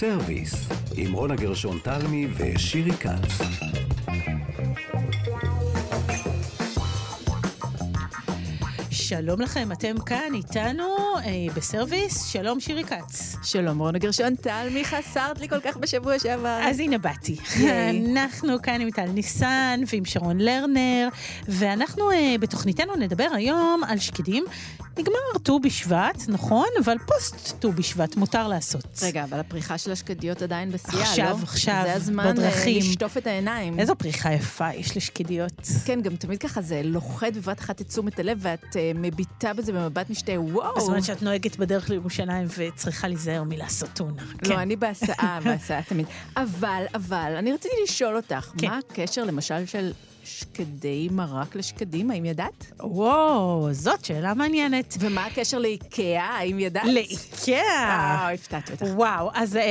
סרוויס, עם רונה גרשון תלמי ושירי כץ. שלום לכם, אתם כאן איתנו אה, בסרוויס, שלום שירי כץ. שלום רונה גרשון, תלמי, חסרת לי כל כך בשבוע שעבר? אז הנה באתי. אנחנו כאן עם טל ניסן ועם שרון לרנר, ואנחנו אה, בתוכניתנו נדבר היום על שקדים. נגמר ט"ו בשבט, נכון? אבל פוסט ט"ו בשבט מותר לעשות. רגע, אבל הפריחה של השקדיות עדיין בשיאה, לא? עכשיו, עכשיו, זה הזמן בדרכים. לשטוף את העיניים. איזו פריחה יפה יש לשקדיות. כן, גם תמיד ככה זה לוכד בבת אחת את תשומת הלב, ואת uh, מביטה בזה במבט משתה, וואו. בזמן שאת נוהגת בדרך לירושלים וצריכה להיזהר מלעשות טונה. לא, אני בהסעה, בהסעה תמיד. אבל, אבל, אני רציתי לשאול אותך, כן. מה הקשר למשל של שקדי מרק לשקדים, האם ידעת? וואו, זאת שאלה מעניינת. ומה הקשר לאיקאה, האם ידעת? לאיקאה. אה, הפתעת אותך. וואו, אז אה,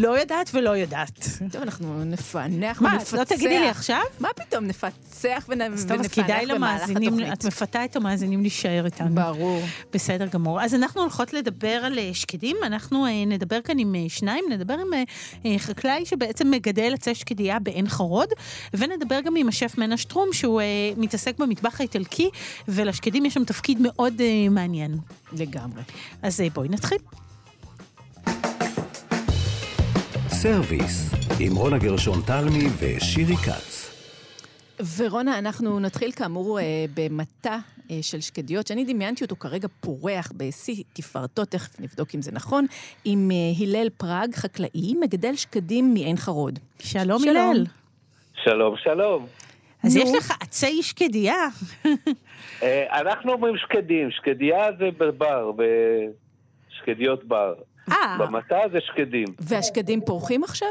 לא יודעת ולא יודעת. טוב, אנחנו נפענח מה, ונפצח. את לא תגידי לי עכשיו? מה פתאום, נפצח ונ... אז טוב, אז ונפענח כדאי במהלך למאזינים, התוכנית. את מפתה את המאזינים להישאר איתנו. ברור. בסדר גמור. אז אנחנו הולכות לדבר על אה, שקדים, אנחנו אה, נדבר כאן עם אה, שניים, נדבר עם אה, אה, חקלאי שבעצם מגדל עצי שקדייה בעין חרוד, ונדבר גם עם השף מנה שטרום, שהוא אה, מתעסק במטבח האיטלקי, ולשקדים יש שם תפקיד מאוד אה, מעניין. לגמרי. אז אה, בואי נתחיל. סרוויס, עם רונה גרשון תלמי ושירי כץ. ורונה, אנחנו נתחיל כאמור אה, במטע אה, של שקדיות, שאני דמיינתי אותו כרגע פורח בשיא תפארתו, תכף נבדוק אם זה נכון, עם אה, הלל פראג, חקלאי, מגדל שקדים מעין חרוד. שלום, שלום. הלל. שלום, שלום. אז. יש לך עצי שקדייה. אה, אנחנו אומרים שקדים, שקדיה זה בבר, בשקדיות בר. אה, במטע זה שקדים. והשקדים פורחים עכשיו?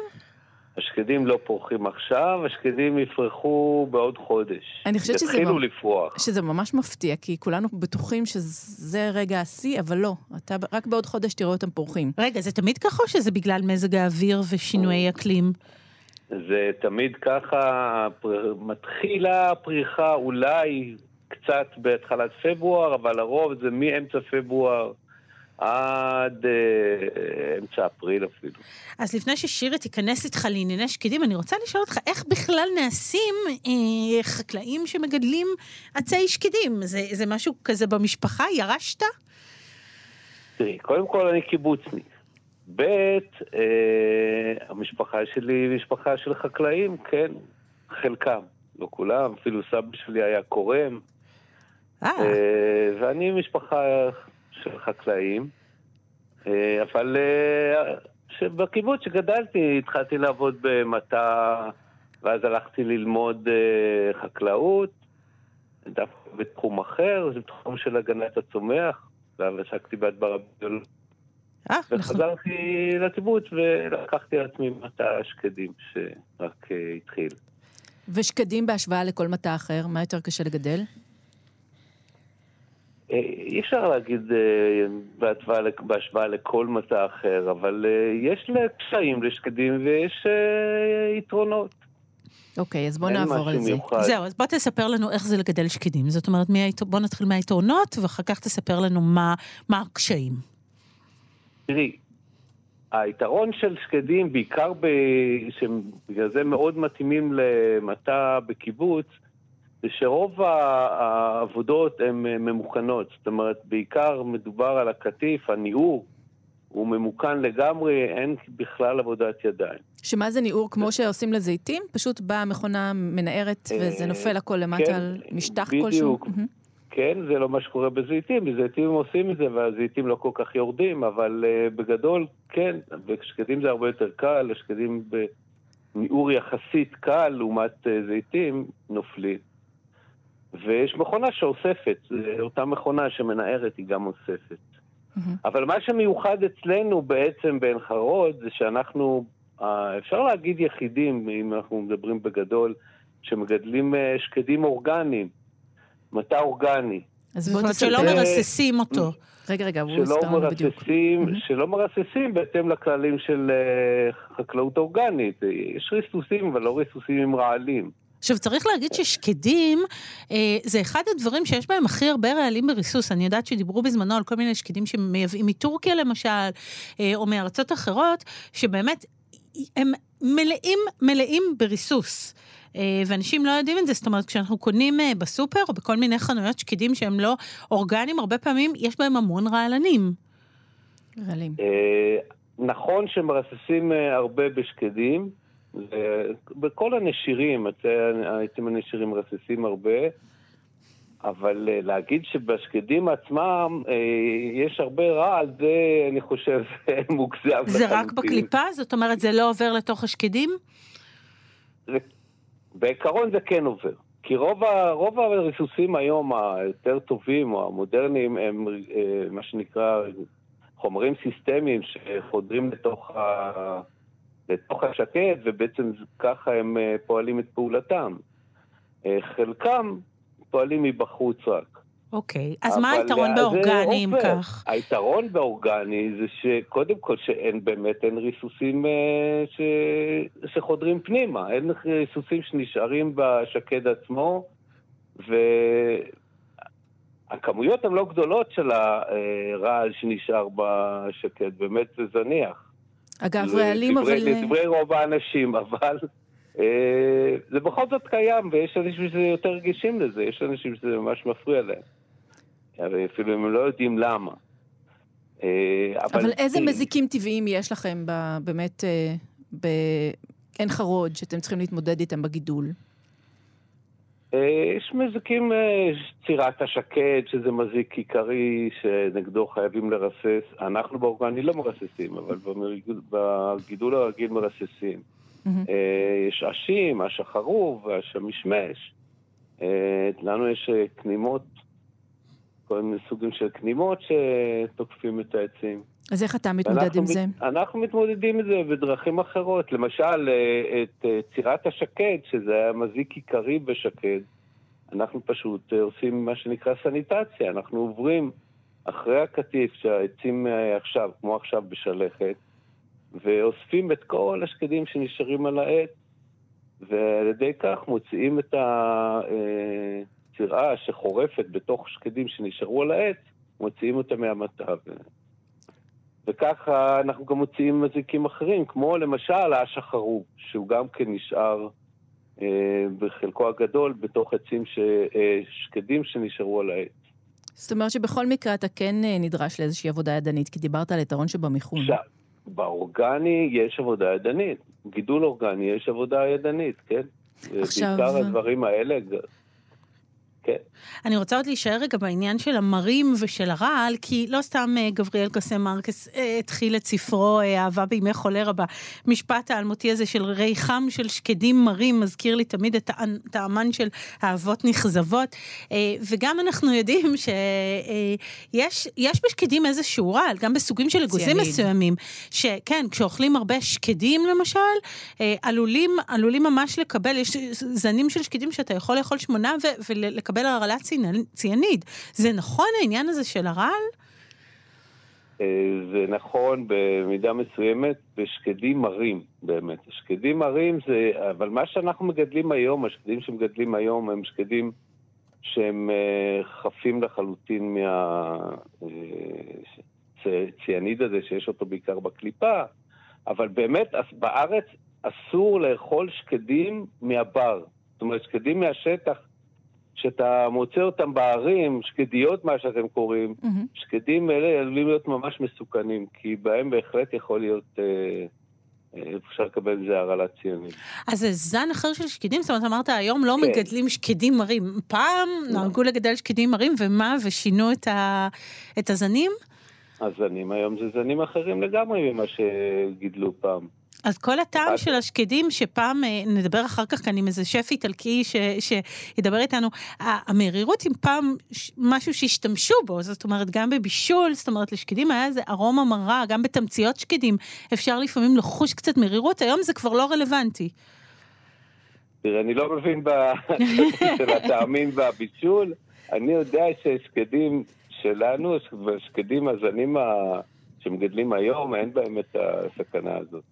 השקדים לא פורחים עכשיו, השקדים יפרחו בעוד חודש. אני חושבת שזה יתחילו לפרוח. שזה ממש מפתיע, כי כולנו בטוחים שזה רגע השיא, אבל לא. אתה רק בעוד חודש תראה אותם פורחים. רגע, זה תמיד ככה או שזה בגלל מזג האוויר ושינויי אקלים? זה תמיד ככה, פר- מתחילה הפריחה אולי קצת בהתחלת פברואר, אבל לרוב זה מאמצע פברואר עד אה, אמצע אפריל אפילו. אז לפני ששירי תיכנס איתך לענייני שקדים, אני רוצה לשאול אותך, איך בכלל נעשים אה, חקלאים שמגדלים עצי שקדים? זה, זה משהו כזה במשפחה? ירשת? תראי, קודם כל אני קיבוצניק. ב', אה, המשפחה שלי היא משפחה של חקלאים, כן, חלקם, לא כולם, אפילו סבא שלי היה קורם, אה, אה, ואני משפחה של חקלאים, אה, אבל אה, בקיבוץ שגדלתי התחלתי לעבוד במטע, ואז הלכתי ללמוד אה, חקלאות, דווקא בתחום אחר, זה תחום של הגנת הצומח, ואז עסקתי בהדברה ביולוגית. אה, נכון. וחזרתי לקיבוץ ולקחתי על עצמי מטע שקדים שרק אה, התחיל. ושקדים בהשוואה לכל מטע אחר, מה יותר קשה לגדל? אה, אי אפשר להגיד אה, בהשוואה, לכל מטע אחר, אבל יש קשיים לשקדים ויש יתרונות. אוקיי, אז אין נעבור על זה. מיוחד. זהו, אז בוא תספר לנו איך זה לגדל שקדים. זאת אומרת. בוא נתחיל מהיתרונות, ואחר כך תספר לנו מה, מה הקשיים. תראי, היתרון של שקדים, בעיקר ב... שהם בגלל זה מאוד מתאימים למטע בקיבוץ, זה שרוב העבודות הן אה, ממוכנות. זאת אומרת, בעיקר מדובר על הקטיף, הניעור, הוא ממוכן לגמרי, אין בכלל עבודת ידיים. שמה זה ניעור כמו שעושים לזיתים? פשוט באה המכונה מנערת וזה אה, נופל הכל למטה כן, על משטח בדיוק. כלשהו? מהמם. כן, זה לא מה שקורה בזיתים, בזיתים עושים את זה והזיתים לא כל כך יורדים, אבל uh, בגדול, כן, בשקדים זה הרבה יותר קל, השקדים בניעור יחסית קל לעומת uh, זיתים נופלים. ויש מכונה שאוספת, אותה מכונה שמנערת היא גם אוספת. מהמם. אבל מה שמיוחד אצלנו בעצם בעין חרוד זה שאנחנו, אה, אפשר להגיד יחידים, אם אנחנו מדברים בגדול, שמגדלים שקדים אורגניים, מטע אורגני. אז אומרת תספר. שלא מרססים אותו. רגע, רגע, הוא לנו בדיוק. שלא מרססים בהתאם לכללים של אה, חקלאות אורגנית. יש ריסוסים, אבל לא ריסוסים עם רעלים. עכשיו, צריך להגיד ששקדים אה, זה אחד הדברים שיש בהם הכי הרבה רעלים בריסוס. אני יודעת שדיברו בזמנו על כל מיני שקדים שמייבאים מטורקיה למשל, אה, או מארצות אחרות, שבאמת הם מלאים, מלאים בריסוס. אה, ואנשים לא יודעים את זה, זאת אומרת, כשאנחנו קונים אה, בסופר או בכל מיני חנויות שקדים שהם לא אורגניים, הרבה פעמים יש בהם המון רעלנים. רעלים. אה, נכון שמרססים הרבה בשקדים, בכל הנשירים, העצים הנשירים מרססים הרבה, אבל להגיד שבשקדים עצמם אה, יש הרבה רעל, זה אני חושב מוגזם. זה רק לחלוטין. בקליפה? זאת אומרת, זה לא עובר לתוך השקדים? זה, בעיקרון זה כן עובר. כי רוב, ה, רוב הריסוסים היום היותר טובים או המודרניים הם אה, מה שנקרא חומרים סיסטמיים שחודרים לתוך, ה, לתוך השקט ובעצם ככה הם אה, פועלים את פעולתם. אה, חלקם פועלים מבחוץ רק. אוקיי, אז מה היתרון אה, באורגני אם. כך? היתרון באורגני זה שקודם כל שאין באמת, אין ריסוסים אה, ש... שחודרים פנימה, אין ריסוסים שנשארים בשקד עצמו, והכמויות הן לא גדולות של הרעל שנשאר בשקד, באמת זה זניח. אגב, רעלים, אבל... אה, לדברי רוב האנשים, אבל אה, זה בכל זאת קיים, ויש אנשים שיותר רגישים לזה, יש אנשים שזה ממש מפריע להם. אפילו אם הם לא יודעים למה. אה, אבל איזה אה, מזיקים טבעיים יש לכם ב- באמת אה, בעין חרוד, שאתם צריכים להתמודד איתם בגידול? אה, יש מזיקים, אה, צירת השקד, שזה מזיק עיקרי שנגדו חייבים לרסס. אנחנו באורגני לא מרססים, אבל בגידול הרגיל מרססים. מהמם. אה, יש עשים, אש החרוב, אש המשמש. אה, לנו יש אה, כנימות, כל מיני סוגים של כנימות שתוקפים את העצים. אז איך אתה מתמודד עם זה? אנחנו מתמודדים עם זה בדרכים אחרות. למשל, אה, את אה, צירת השקד, שזה היה מזיק עיקרי בשקד, אנחנו פשוט אה, עושים מה שנקרא סניטציה. אנחנו עוברים אחרי הקטיף שהעצים אה, עכשיו, כמו עכשיו בשלכת, ואוספים את כל השקדים שנשארים על העץ, ועל ידי כך מוציאים את הצירה שחורפת בתוך שקדים שנשארו על העץ, מוציאים אותה מהמטע. ו- וככה אנחנו גם מוציאים מזיקים אחרים, כמו למשל האש החרוב, שהוא גם כן נשאר אה, בחלקו הגדול בתוך עצים, ש, אה, שקדים שנשארו על העץ. זאת אומרת שבכל מקרה אתה כן אה, נדרש לאיזושהי עבודה ידנית, כי דיברת על יתרון שבמיכון. עכשיו, באורגני יש עבודה ידנית. גידול אורגני יש עבודה ידנית, כן? עכשיו- בעיקר הדברים האלה, כן. אני רוצה עוד להישאר רגע בעניין של המרים ושל הרעל, כי לא סתם אה, גבריאל קוסם מרקס אה, התחיל את ספרו אה, אהבה בימי חולרה במשפט האלמותי הזה של ריחם של שקדים מרים, מזכיר לי תמיד את טעמן של אהבות נכזבות. וגם אנחנו יודעים שיש יש בשקדים איזשהו רעל, גם בסוגים של אגוזים. מסוימים, שכן, כשאוכלים הרבה שקדים למשל, עלולים, עלולים ממש לקבל, יש זנים של שקדים שאתה יכול לאכול שמונה ולקבל הרעלת ציאנ- ציאניד. זה נכון העניין הזה של הרעל? אה, זה נכון במידה מסוימת בשקדים מרים, באמת. שקדים מרים זה, אבל מה שאנחנו מגדלים היום, השקדים שמגדלים היום הם שקדים שהם אה, חפים לחלוטין מהציאניד הזה שיש אותו בעיקר בקליפה, אבל באמת בארץ אסור לאכול שקדים מהבר. זאת אומרת, שקדים מהשטח, שאתה מוצא אותם בערים, שקדיות מה שאתם קוראים, מהמם. שקדים אלה עלולים להיות ממש מסוכנים, כי בהם בהחלט יכול להיות, אה, אה, אפשר לקבל איזה הרעלת ציונית. אז זה זן אחר של שקדים? זאת אומרת, אמרת, היום לא כן. מגדלים שקדים מרים. פעם נהגו לגדל שקדים מרים, ומה? ושינו את, ה... את הזנים? הזנים היום זה זנים אחרים לגמרי ממה שגידלו פעם. אז כל הטעם רק- של השקדים, שפעם, אה, נדבר אחר כך כאן עם איזה שף איטלקי ש, שידבר איתנו, המרירות עם פעם משהו שהשתמשו בו, זאת אומרת, גם בבישול, זאת אומרת, לשקדים היה איזה ארומה מרה, גם בתמציות שקדים, אפשר לפעמים לחוש קצת מרירות, היום זה כבר לא רלוונטי. תראה, אני לא מבין של הטעמים והבישול. אני יודע ששקדים שלנו, שקדים הזנים ה- שמגדלים היום, אין בהם את הסכנה הזאת.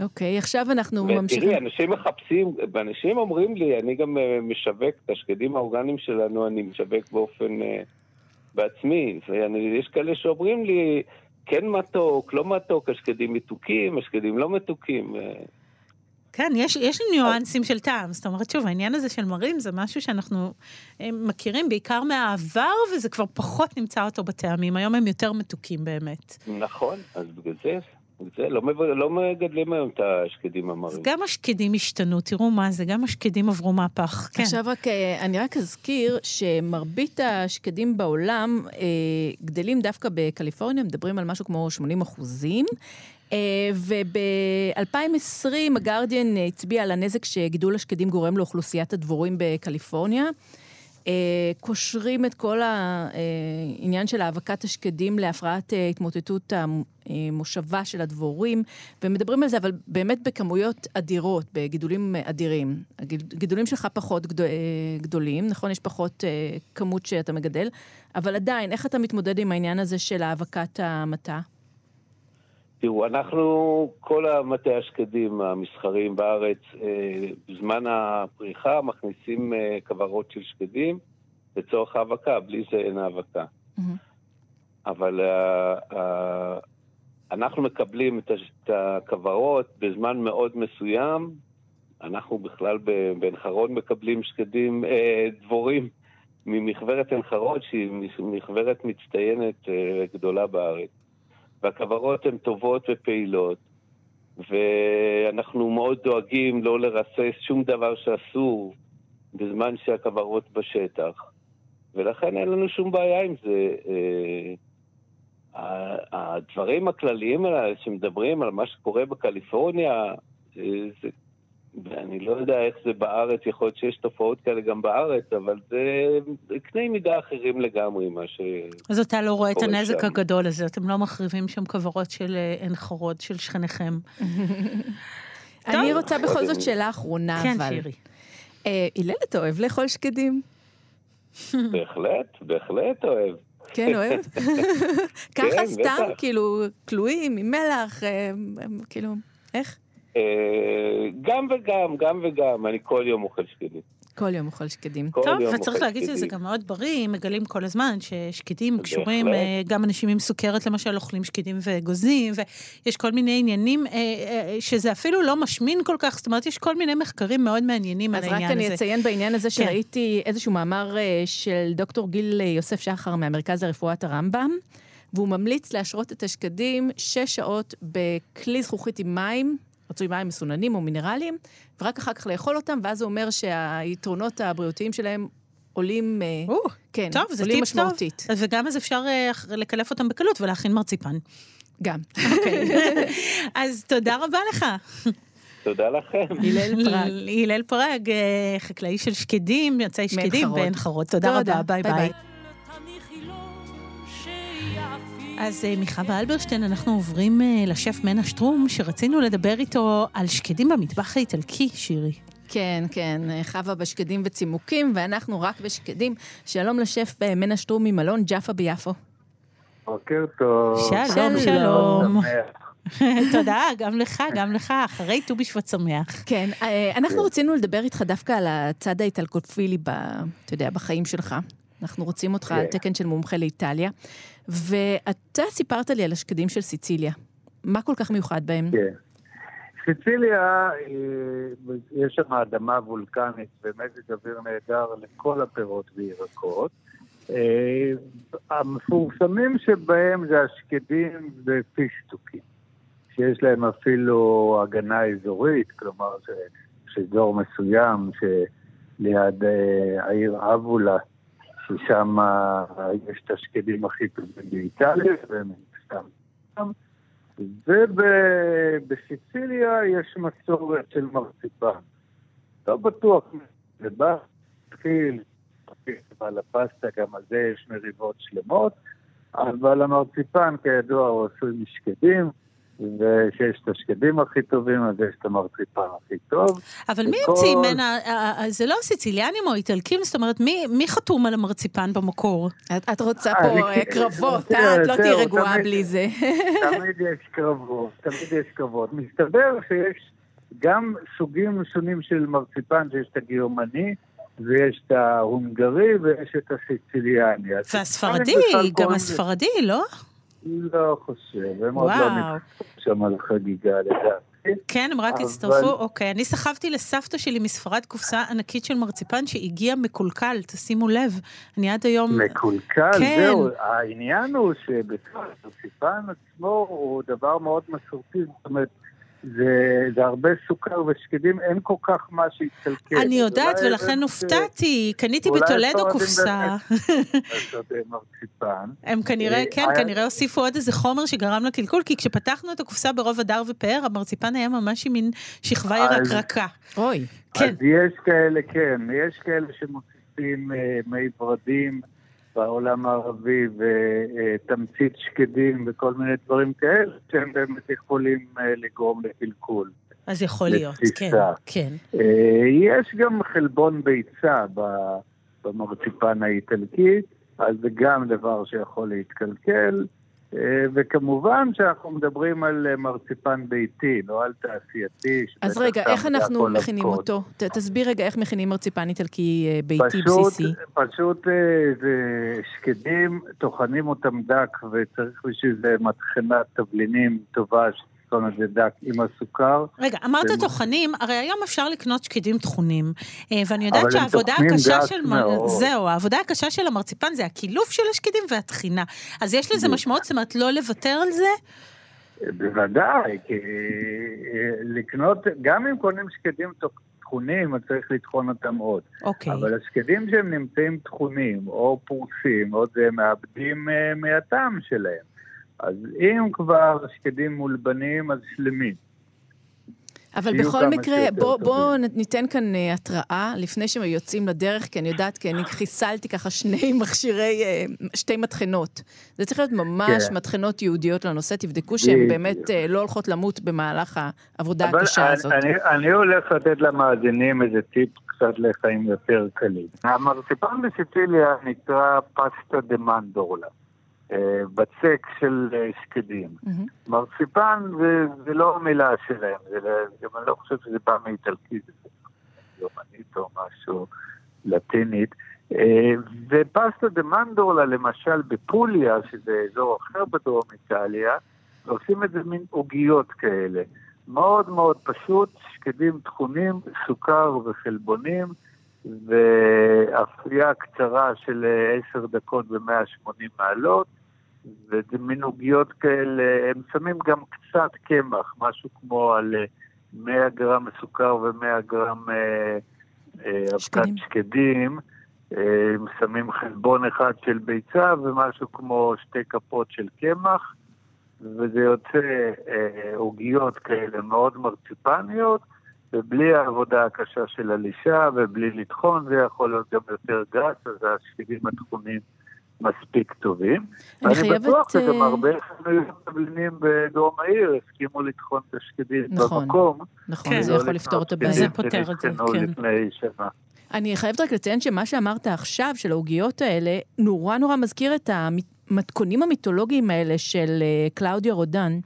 אוקיי, עכשיו אנחנו ממשיכים. ותראי, אנשים מחפשים, ואנשים אומרים לי, אני גם אה, משווק את השקדים האורגניים שלנו, אני משווק באופן אה, בעצמי. ויש כאלה שאומרים לי, כן מתוק, לא מתוק, השקדים מתוקים, השקדים לא מתוקים. אה, כן, יש, יש ניואנסים של טעם. זאת אומרת, שוב, העניין הזה של מרים זה משהו שאנחנו מכירים בעיקר מהעבר, וזה כבר פחות נמצא אותו בטעמים. היום הם יותר מתוקים באמת. נכון, אז בגלל זה זה, לא, לא מגדלים היום את השקדים המרים. אז גם השקדים השתנו, תראו מה זה, גם השקדים עברו מהפך, כן. עכשיו רק, אה, אני רק אזכיר שמרבית השקדים בעולם אה, גדלים דווקא בקליפורניה, מדברים על משהו כמו 80 אחוזים. Uh, וב-2020 הגרדיאן הצביע על הנזק שגידול השקדים גורם לאוכלוסיית הדבורים בקליפורניה. אה, קושרים את כל העניין של האבקת השקדים להפרעת אה, התמוטטות המושבה של הדבורים, ומדברים על זה, אבל באמת בכמויות אדירות, בגידולים אדירים. הגידולים שלך פחות גדול, אה, גדולים, נכון? יש פחות כמות שאתה מגדל, אבל עדיין, איך אתה מתמודד עם העניין הזה של האבקת המטע? תראו, אנחנו, כל המטה השקדים המסחריים בארץ, אה, בזמן הפריחה מכניסים אה, כוורות של שקדים לצורך האבקה, בלי זה אין האבקה. Mm-hmm. אבל אה, אנחנו מקבלים את הכוורות בזמן מאוד מסוים. אנחנו בכלל בעין חרוד מקבלים שקדים, דבורים ממכוורת עין חרוד, שהיא מכוורת מצטיינת גדולה בארץ. והכוורות הן טובות ופעילות, ואנחנו מאוד דואגים לא לרסס שום דבר שאסור בזמן שהכוורות בשטח, ולכן אין לנו שום בעיה עם זה. אה, הדברים הכלליים האלה שמדברים על מה שקורה בקליפורניה, אה, זה ואני לא יודע איך זה בארץ, יכול להיות שיש תופעות כאלה גם בארץ, אבל זה קנה מידה אחרים לגמרי מה ש... אז אתה לא רואה את הנזק שם. הגדול הזה, אתם לא מחריבים שם כוורות של אה, עין חרוד של שכניכם. אני רוצה בכל זאת שאלה אחרונה, כן, אבל... כן, שירי. אה, הלל, אתה אוהב לאכול שקדים? בהחלט, בהחלט אוהב. כן, אוהב? ככה כן, סתם, כאילו, כלואים, עם מלח, אה, כאילו, איך? אה, גם וגם, גם וגם, אני כל יום אוכל שקדים. כל יום אוכל שקדים. טוב, וצריך להגיד שזה גם מאוד בריא, מגלים כל הזמן ששקדים קשורים, אה, גם אנשים עם סוכרת למשל אוכלים שקדים וגוזים, ויש כל מיני עניינים אה, שזה אפילו לא משמין כל כך, זאת אומרת, יש כל מיני מחקרים מאוד מעניינים על העניין הזה. אז רק אני אציין בעניין הזה כן. שראיתי איזשהו מאמר של דוקטור גיל יוסף שחר מהמרכז לרפואת הרמב"ם. והוא ממליץ להשרות את השקדים שש שעות בכלי זכוכית עם מים, רצוי מים מסוננים או מינרליים, ורק אחר כך לאכול אותם, ואז הוא אומר שהיתרונות הבריאותיים שלהם עולים, או, כן, טוב, זה עולים משמעותית. טוב. וגם אז אפשר אה, לקלף אותם בקלות ולהכין מרציפן. גם. אוקיי. אז תודה רבה לך. תודה לכם. הלל פראג. הלל פראג, אה, חקלאי של שקדים, יוצאי שקדים בעין חרוד. תודה רבה, ביי ביי. אז אה, מחווה אלברשטיין, אנחנו עוברים אה, לשף מנה שטרום, שרצינו לדבר איתו על שקדים במטבח האיטלקי, שירי. כן, כן, אה, חווה בשקדים וצימוקים, ואנחנו רק בשקדים. שלום לשף מנה שטרום ממלון ג'אפה ביפו. בוקר טוב. שלום, שלום. תודה, גם לך, גם לך, אחרי ט"ו בשבט שמח. כן, אנחנו רצינו לדבר איתך דווקא על הצד האיטלקופילי, אתה יודע, בחיים שלך. אנחנו רוצים אותך על. תקן של מומחה לאיטליה. ואתה סיפרת לי על השקדים של סיציליה. מה כל כך מיוחד בהם? כן. סיציליה, אה, יש שם אדמה וולקנית ומזג אוויר נהדר לכל הפירות וירקות. אה, המפורסמים שבהם זה השקדים ופישטוקים, שיש להם אפילו הגנה אזורית, כלומר שאזור מסוים שליד אה, העיר אבולה ששם יש את השקדים הכי טובים באיטליה, ומן סתם. ובסיציליה יש מסורת של מרציפן. לא בטוח, זה בא, התחיל, על הפסטה, גם על זה יש מריבות שלמות, אבל המרציפן, כידוע, הוא עשוי משקדים, ושיש את השקדים הכי טובים, אז יש את המרציפן הכי טוב. אבל מי וכל- המציא ממנה, אה, אה, זה לא סיציליאנים או איטלקים? זאת אומרת, מי מי חתום על המרציפן במקור? את, את רוצה אה, פה אני- אה, קרבות, אה? את לא תהיי רגועה תמיד- בלי זה. תמיד יש קרבות, תמיד יש קרבות. מסתבר שיש גם סוגים שונים של מרציפן, שיש את הגרמני, ויש את ההונגרי, ויש את הסיציליאני. והספרדי, הסיציליאנים גם הספרדי, לא? לא חושב, הם עוד לא. נכנסו שם על חגיגה לדעתי. כן, הם רק אבל- הצטרפו? אוקיי. אני סחבתי לסבתא שלי מספרד קופסה ענקית של מרציפן שהגיע מקולקל, תשימו לב. אני עד היום... מקולקל, כן. זהו. העניין הוא שבכלל, המרציפן עצמו הוא דבר מאוד מסורתי, זאת אומרת, זה, זה הרבה סוכר ושקדים, אין כל כך מה שהתקלקל. אני יודעת, ולכן זה- הופתעתי. קניתי בטולדו קופסה. אה. הם כנראה, אה, כן, אה, כנראה הוסיפו עוד איזה חומר שגרם לקלקול, כי כשפתחנו את הקופסה ברוב הדר ופאר, המרציפן היה ממש עם מין שכבה אז- ירקרקה. אוי. כן. אז יש כאלה, כן, יש כאלה שמוסיפים אה, מי ורדים בעולם הערבי ותמצית שקדים וכל מיני דברים כאלה, שהם באמת יכולים אה, לגרום לקלקול. אז יכול להיות, כן. כן. אה, יש גם חלבון ביצה במרציפן האיטלקי, אז זה גם דבר שיכול להתקלקל. אה, וכמובן שאנחנו מדברים על אה, מרציפן ביתי, לא על תעשייתי. אז רגע, איך אנחנו מכינים הכל. אותו? ת- תסביר רגע איך מכינים מרציפן איטלקי אה, ביתי פשוט, בסיסי. פשוט זה שקדים, טוחנים אותם דק, וצריך בשביל זה מטחנת תבלינים טובה, שטחון את זה דק עם הסוכר. רגע, אמרת טוחנים, הרי היום אפשר לקנות שקדים טחונים, אה, ואני יודעת שהעבודה הקשה של... מאוד. זהו, העבודה הקשה של המרציפן זה הקילוף של השקדים והטחינה. אז יש לזה. משמעות, זאת אומרת, לא לוותר על זה? בוודאי, כי אה, לקנות, גם אם קונים שקדים טחונים, אז צריך לטחון אותם עוד. אוקיי. אבל השקדים שהם נמצאים טחונים, או פרוסים, או זה, מאבדים אה, מהטעם שלהם. אז אם כבר שקדים מולבנים, אז שלמים. אבל בכל מקרה, שיותר בוא. ניתן כאן אה, התראה לפני שהם יוצאים לדרך, כי אני יודעת, כי אני חיסלתי ככה שני מכשירי, אה, שתי מטחנות. זה צריך להיות ממש כן. מטחנות ייעודיות לנושא, תבדקו שהן. באמת אה, לא הולכות למות במהלך העבודה הקשה אני, הזאת. אני, אני הולך לתת למאזינים איזה טיפ קצת לחיים יותר קלים. המרציפן בסיציליה נקרא פסטה דה מנדורלה, בצק של אה, שקדים. מרציפן זה, זה לא המילה שלהם, זה, לא- גם אני לא חושב שזה בא מאיטלקי, זה יומנית או משהו לטינית. אה, ופסטה דה מנדורלה, למשל בפוליה, שזה אזור אחר בדרום איטליה, עושים את זה מין עוגיות כאלה. מאוד מאוד פשוט, שקדים טחונים, סוכר וחלבונים, ואפייה קצרה של אה, עשר דקות ב-180 מעלות, וזה מין עוגיות כאלה, הם שמים גם קצת קמח, משהו כמו על אה, 100 גרם סוכר ו-100 גרם אה, אה, אבקת שקדים. אה, הם שמים חלבון אחד של ביצה ומשהו כמו שתי כפות של קמח, וזה יוצא אה, עוגיות כאלה מאוד מרציפניות, ובלי העבודה הקשה של הלישה ובלי לטחון, זה יכול להיות גם יותר גס, אז השקדים הטחונים מספיק טובים. אני ואני חייבת, בטוח שגם אה, הרבה חנויות בדרום העיר הסכימו לטחון את השקדים נכון. במקום. נכון, כן. זה לא יכול לפתור את הבעיה. זה שקדים פותר את זה, כן. לפני שנה. אני חייבת רק לציין שמה שאמרת עכשיו, של העוגיות האלה, נורא נורא מזכיר את המתכונים המיתולוגיים האלה של אה, קלאודיה רודן.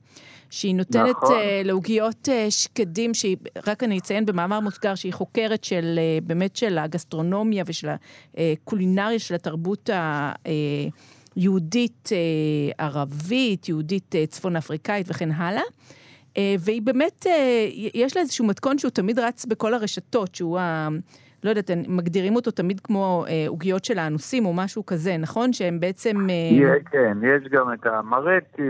שהיא נותנת נכון. אה, לעוגיות אה, שקדים, שהיא, רק אני אציין במאמר מוסגר, שהיא חוקרת של, אה, באמת של הגסטרונומיה ושל הקולינריה של התרבות היהודית, אה, ערבית, יהודית אה, צפון אפריקאית וכן הלאה. אה, והיא באמת, אה, יש לה איזשהו מתכון שהוא תמיד רץ בכל הרשתות, שהוא ה... לא יודעת, מגדירים אותו תמיד כמו אה, עוגיות של האנוסים או משהו כזה, נכון? שהם בעצם... אה, יהיה, כן, יש גם את המרטי,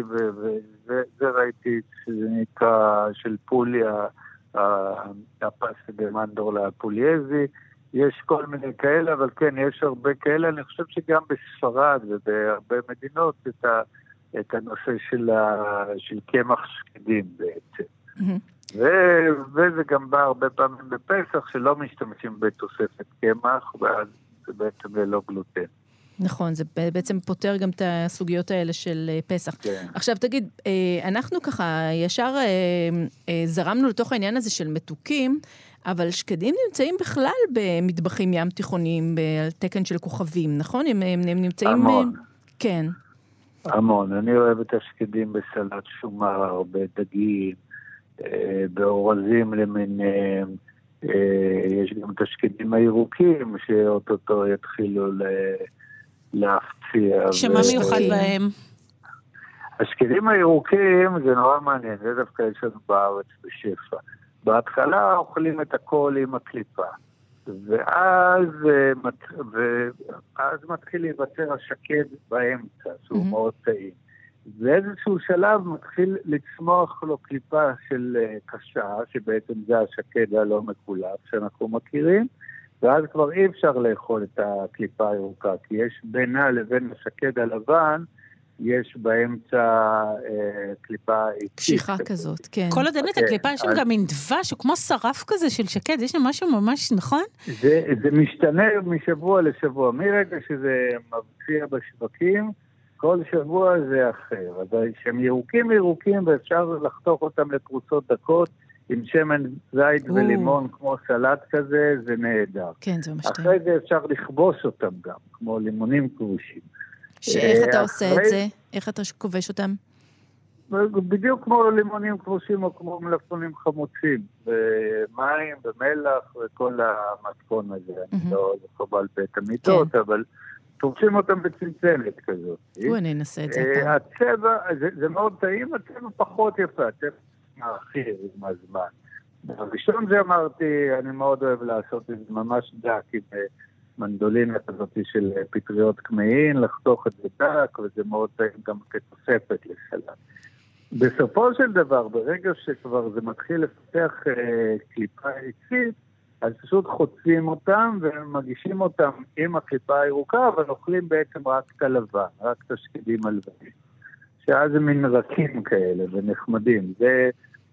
וזה ראיתי שזה נקרא של פוליה, ה- הפסה במנדורלה הפולייזי. יש כל מיני כאלה, אבל כן, יש הרבה כאלה. אני חושב שגם בספרד ובהרבה מדינות את, ה, את הנושא של, ה, של קמח שקדים בעצם. מהמם. ו, וזה גם בא הרבה פעמים בפסח, שלא משתמשים בתוספת קמח, ואז זה בעצם ללא גלוטן. נכון, זה בעצם פותר גם את הסוגיות האלה של אה, פסח. כן. עכשיו תגיד, אה, אנחנו ככה ישר אה, זרמנו לתוך העניין הזה של מתוקים, אבל שקדים נמצאים בכלל במטבחים ים תיכוניים, על תקן של כוכבים, נכון? הם, הם, הם נמצאים... המון. כן. המון. אני אוהב את השקדים בסלט שומר, בדגים, באורזים למיניהם. יש גם את השקדים הירוקים שאו-טו-טו יתחילו ל- להפציע. שמה ו- מיוחד כן. בהם? השקדים הירוקים זה נורא מעניין, זה דווקא יש לנו בארץ בשפע. בהתחלה אוכלים את הכל עם הקליפה, ואז, אה, ואז מתחיל להיווצר השקד באמצע, שהוא מהמם. מאוד טעים. באיזשהו שלב מתחיל לצמוח לו קליפה של אה, קשה, שבעצם זה השקד הלא מקולף שאנחנו מכירים, ואז כבר אי אפשר לאכול את הקליפה הירוקה, כי יש בינה לבין השקד הלבן, יש באמצע אה, קליפה איטית. קשיחה כזאת, כן. כל עוד אין את כן, הקליפה, יש שם אז- גם מין דבש, הוא כמו שרף כזה של שקד, יש שם משהו ממש, נכון? זה, זה משתנה משבוע לשבוע. מרגע שזה מבציע בשווקים, כל שבוע זה אחר. אז כשהם ירוקים ירוקים ואפשר לחתוך אותם לפרוסות דקות עם שמן זית או. ולימון כמו סלט כזה, זה נהדר. כן, זה ממש טעים. אחרי זה אפשר לכבוש אותם גם, כמו לימונים כבושים. שאיך אה, אתה עושה את אחרי- זה? איך אתה כובש אותם? בדיוק כמו לימונים כבושים או כמו מלפפונים חמוצים, במים, במלח וכל המתכון הזה. אני מהמם. לא זוכר בעל פה את המיטות, אבל תופסים אותם בצנצנת כזאת. בואי אני אנסה את זה אה. הצבע, זה, זה מאוד טעים, הצבע פחות יפה, הצבע מאחיר עם הזמן. הראשון זה אמרתי, אני מאוד אוהב לעשות את זה ממש דק עם אה, מנדולינה כזאת של אה, פטריות כמהין, לחתוך את זה דק, וזה מאוד טעים גם כתוספת לסלט. בסופו של דבר, ברגע שכבר זה מתחיל לפתח אה, קליפה עצית, אז פשוט חוצים אותם ומגישים אותם עם הקליפה הירוקה, אבל אוכלים בעצם רק את הלבן, רק את השקדים הלבנים. שאז הם מין רכים כאלה ונחמדים. זה,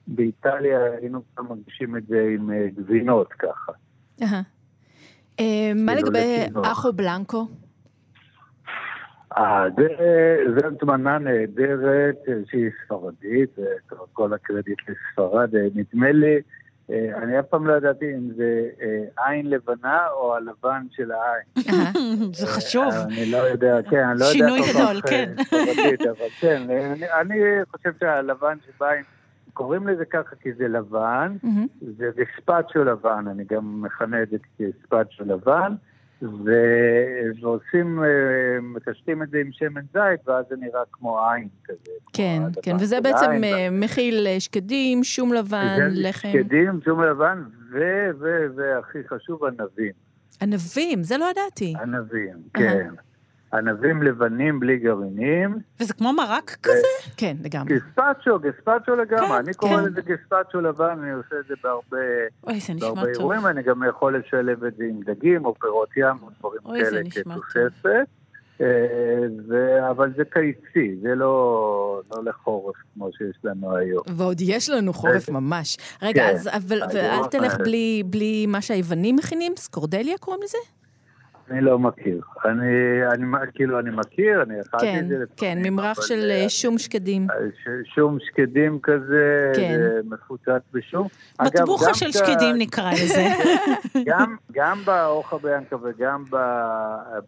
באיטליה היינו פעם מגישים את זה עם אה, גבינות ככה. אה, מה כאילו לגבי לקינוח. אחו בלנקו? אה, זה, זאת מנה נהדרת שהיא ספרדית, כל הקרדיט לספרד. אה, נדמה לי, אני אף פעם לא ידעתי אם זה אה, עין לבנה או הלבן של העין. זה חשוב. אה, אני לא יודע, כן, אני לא יודע שינוי גדול, כן. אה, אבל כן, אני, חושב שהלבן שבעין, קוראים לזה ככה כי זה לבן. זה גספצ'ו לבן, אני גם מכנה את זה כגספצ'ו לבן, ו- ועושים, אה, מקשטים את זה עם שמן זית, ואז זה נראה כמו עין כזה. כן, כן, וזה בעצם העין. אה, מכיל אה, שקדים, שום לבן, זה לחם. שקדים, שום לבן, ו- ו- והכי חשוב, ענבים. ענבים, זה לא ידעתי. ענבים. כן. ענבים לבנים בלי גרעינים. וזה כמו מרק כזה? כן, לגמרי. גספצ'ו, גספצ'ו לגמרי. כן, אני קורא כן. לזה גספצ'ו לבן, אני עושה את זה בהרבה... אוי, זה נשמע בהרבה טוב. אירועים, אני גם יכול לשלב את זה עם דגים או פירות ים או דברים אוי, כאלה כתוספת. אה, ו- אבל זה קיצי, זה לא, לא לחורף כמו שיש לנו היום. ועוד יש לנו חורף ממש. רגע, כן. אז אבל ואל תלך בלי- בלי מה שהיוונים מכינים? סקורדליה קוראים לזה? אני לא מכיר. אני, אני כאילו, אני מכיר, אני אכלתי כן, את זה כן, לפעמים, ממרח של אה, אה, שום שקדים. ש- שום שקדים כזה, כן. זה מפוצץ בשום. מטבוחה של כ- שקדים נקרא לזה. גם, גם באוחה ביאנקה וגם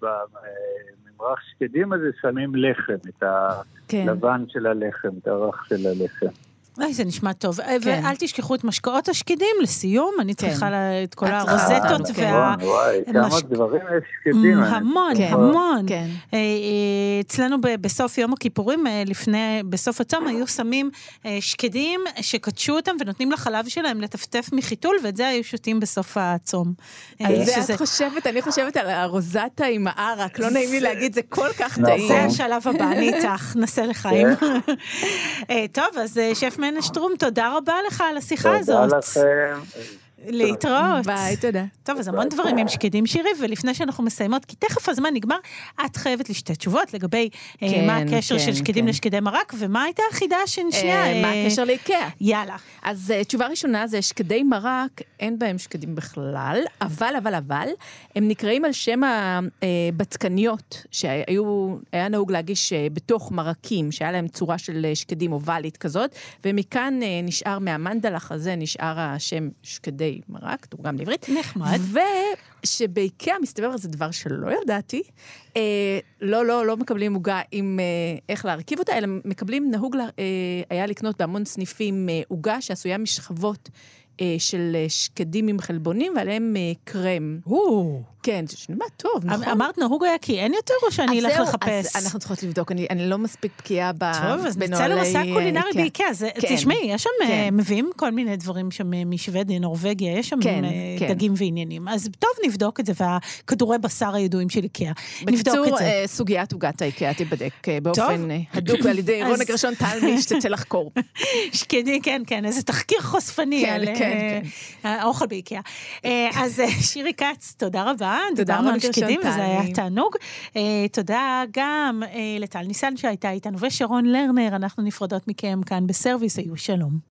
בממרח שקדים הזה שמים לחם, את כן. הלבן של הלחם, את הרך של הלחם. אוי, זה נשמע טוב. כן. ואל תשכחו את משקאות השקדים לסיום, אני כן. צריכה לה- את כל הרוזטות כן. וה... נכון, וואי, כמה מש- דברים יש שקדים. אני- המון, כן. המון. כן. אה, אה, אצלנו בסוף יום הכיפורים, אה, לפני, בסוף הצום, היו שמים אה, שקדים שקדשו אותם ונותנים לחלב שלהם לטפטף מחיתול, ואת זה היו שותים בסוף הצום. אה, על זה שזה- את חושבת, אני חושבת על הרוזטה עם הערק, לא נעים לי להגיד, זה כל כך נכון. טעים. זה השלב הבא, אני איתך, נסה לחיים. אה, טוב, אז אה, שף מנה שטרום, תודה רבה לך על השיחה תודה הזאת. לכם. להתראות. ביי, תודה. טוב, אז המון דברים עם שקדים שירי, ולפני שאנחנו מסיימות, כי תכף הזמן נגמר, את חייבת לי שתי תשובות לגבי אה, כן, מה הקשר כן, של שקדים כן. לשקדי מרק, ומה הייתה החידה שנייה. אה, מה הקשר לאיקאה? יאללה. אז אה, תשובה ראשונה זה שקדי מרק, אין בהם שקדים בכלל, אבל, אבל, אבל, הם נקראים על שם הבצקניות, שהיו, היה נהוג להגיש אה, בתוך מרקים, שהיה להם צורה של אה, שקדים אובלית כזאת, ומכאן אה, נשאר, מהמנדלח הזה נשאר השם שקדי מרק, תורגם לעברית. נחמד. ושבאיקאה, מסתבר, זה דבר שלא ידעתי, אה, לא, לא, לא מקבלים עוגה עם אה, איך להרכיב אותה, אלא מקבלים, נהוג לה, אה, היה לקנות בהמון סניפים אה, עוגה שעשויה משכבות אה, של אה, שקדים עם חלבונים, ועליהם אה, קרם. או, כן, זה נשמע טוב, נכון? אמרת נהוג היה כי אין יותר, או שאני אלך לחפש? אז אנחנו צריכות לבדוק, אני, אני לא מספיק בקיאה ב... טוב, אז נצא בנוהלי, למסע אה, קולינרי איקאה. באיקאה. כן. תשמעי, יש שם, כן. אה, מביאים כל מיני דברים שם אה, משוודיה, נורבגיה, יש שם כן, אה, כן. דגים ועניינים. אז טוב, נבדוק את זה, והכדורי בשר הידועים של איקאה. נבדוק בקיצור. אה, סוגיית עוגת האיקאה תיבדק אה, באופן אה, הדוק על ידי רונה גרשון טלמי, שתצא לחקור. כן, כן, איזה תחקיר חושפני כן, על כן, אה, האוכל באיקאה. אה, אז אה, שירי כץ, תודה רבה. תודה רבה, על שקדים, גרשון וזה היה. תענוג. תודה גם לטל ניסן שהייתה איתנו, ושרון לרנר, אנחנו נפרדות מכם כאן בסרוויס, היו שלום.